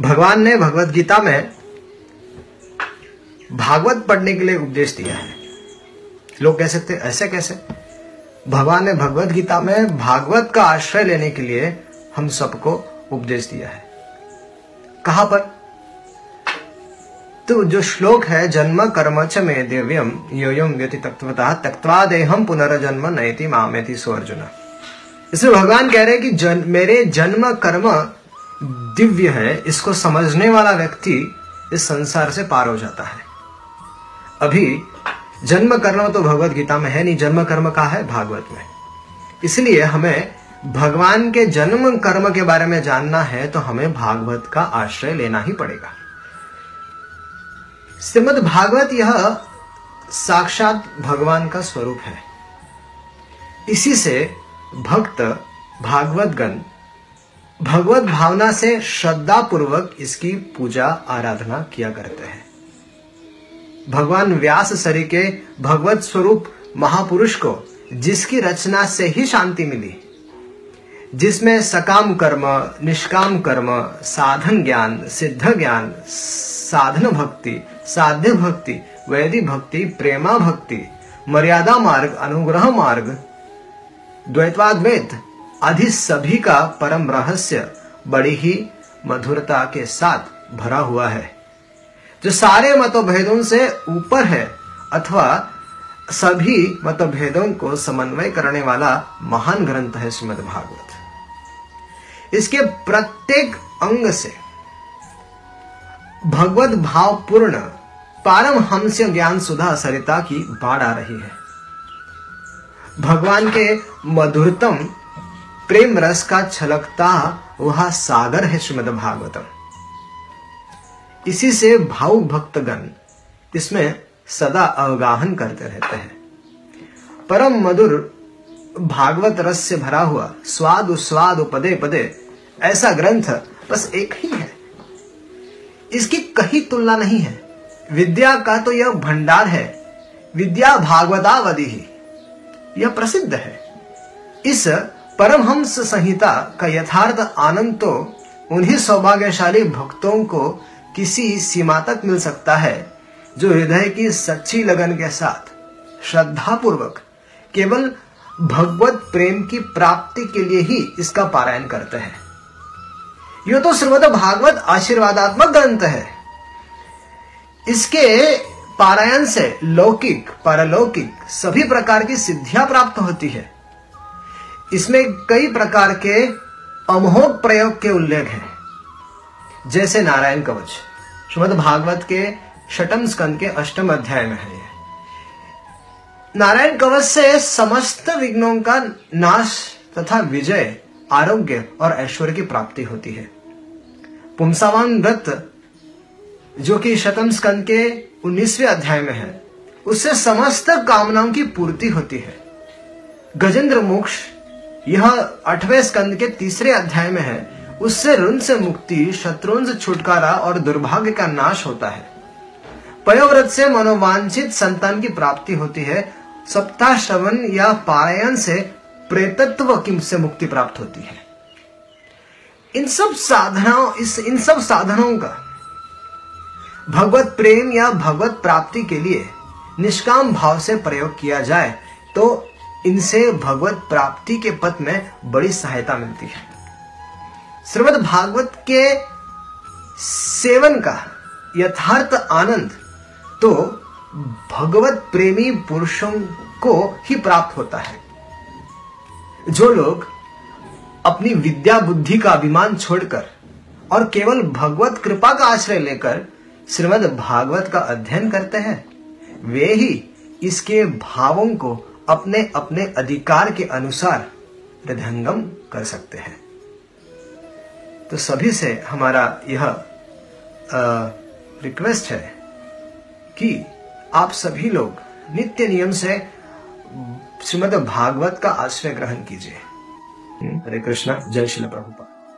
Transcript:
भगवान ने भगवत गीता में भागवत पढ़ने के लिए उपदेश दिया है। लोग कह सकते ऐसे कैसे? भगवान ने भगवत गीता में भागवत का आश्रय लेने के लिए हम सबको उपदेश दिया है। कहा पर? तो जो श्लोक है जन्म कर्म च मे दिव्यम योयम व्यति तत्वता तक्वा देहम पुनर्जन्म नयति मामेति सो अर्जुन। इसमें भगवान कह रहे हैं कि जन, मेरे जन्म कर्म दिव्य है, इसको समझने वाला व्यक्ति इस संसार से पार हो जाता है। अभी, जन्म कर्म तो भगवत गीता में है नहीं, जन्म कर्म का है भागवत में। इसलिए हमें भगवान के जन्म कर्म के बारे में जानना है तो हमें भागवत का आश्रय लेना ही पड़ेगा। श्रीमद भागवत यह साक्षात भगवान का स्वरूप है। इसी से भक्त भागवत गण भगवत भावना से श्रद्धा पूर्वक इसकी पूजा, आराधना किया करते हैं। भगवान व्यास सरी के भगवत स्वरूप महापुरुष को, जिसकी रचना से ही शांति मिली, जिसमें सकाम कर्म, निष्काम कर्म, साधन ज्ञान, सिद्ध ज्ञान, साधन भक्ति, साध्य भक्ति वैदिक भक्ति, प्रेमा भक्ति, मर्यादा मार्ग, अनुग्रह मार्ग द्वैतवाद्वैत आदि सभी का परम रहस्य बड़ी ही मधुरता के साथ भरा हुआ है। जो सारे मतभेदों से ऊपर है अथवा सभी मतभेदों को समन्वय करने वाला महान ग्रंथ है श्रीमद भागवत इसके प्रत्येक अंग से भगवत भाव पूर्ण पारमहंस ज्ञान सुधा सरिता की बाढ़ आ रही है। भगवान के मधुरतम प्रेम रस का छलकता, वह सागर है श्रीमद भागवतम इसी से भाव भक्तगण इसमें सदा अवगाहन करते रहते हैं। परम मधुर भागवत रस से भरा हुआ, स्वाद स्वाद पदे पदे, ऐसा ग्रंथ बस एक ही है। इसकी कहीं तुलना नहीं है। विद्या का तो यह भंडार है, विद्या भागवतावधि ही। यह प्रसिद्ध है। इस परमहंस संहिता का यथार्थ आनंद तो उन्हीं सौभाग्यशाली भक्तों को किसी सीमा तक मिल सकता है, जो हृदय की सच्ची लगन के साथ श्रद्धा पूर्वक केवल भगवत प्रेम की प्राप्ति के लिए ही इसका पारायण करते हैं। यह तो श्रीमद भागवत आशीर्वादात्मक ग्रंथ है। इसके पारायण से लौकिक, पारलौकिक सभी प्रकार की सिद्धियाँ प्राप्त होती है। इसमें कई प्रकार के अमोघ प्रयोग के उल्लेख हैं। जैसे नारायण कवच, श्रीमद भागवत के शटम स्कंद के अष्टम अध्याय में है नारायण कवच से समस्त विघ्नों का नाश तथा विजय, आरोग्य और ऐश्वर्य की प्राप्ति होती है। पुमसावान व्रत, जो कि शतम स्कंद के उन्नीसवें अध्याय में है, उससे समस्त कामनाओं की पूर्ति होती है। गजेंद्र मोक्ष यह आठवें स्कंद के तीसरे अध्याय में है। उससे ऋण से मुक्ति शत्रुओं से छुटकारा और दुर्भाग्य का नाश होता है। पयोव्रत से मनोवांछित संतान की प्राप्ति होती है। सप्ताह श्रवण या पारायण से प्रेतत्व की से मुक्ति प्राप्त होती है। इन सब साधनाओं, इस, इन सब साधनों का भगवत प्रेम या भगवत प्राप्ति के लिए निष्काम भाव से प्रयोग किया जाए तो इनसे भगवत प्राप्ति के पथ में बड़ी सहायता मिलती है। श्रीमद भागवत के सेवन का यथार्थ आनंद तो भगवत प्रेमी पुरुषों को ही प्राप्त होता है। जो लोग अपनी विद्या बुद्धि का अभिमान छोड़कर और केवल भगवत कृपा का आश्रय लेकर श्रीमद भागवत का अध्ययन करते हैं, वे ही इसके भावों को अपने अपने अधिकार के अनुसार हृदयंगम कर सकते हैं। तो सभी से हमारा यह रिक्वेस्ट है कि आप सभी लोग नित्य नियम से श्रीमद भागवत का आश्रय ग्रहण कीजिए। हरे कृष्णा, जय श्री प्रभुपा